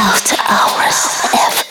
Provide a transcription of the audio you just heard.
After Hours FM.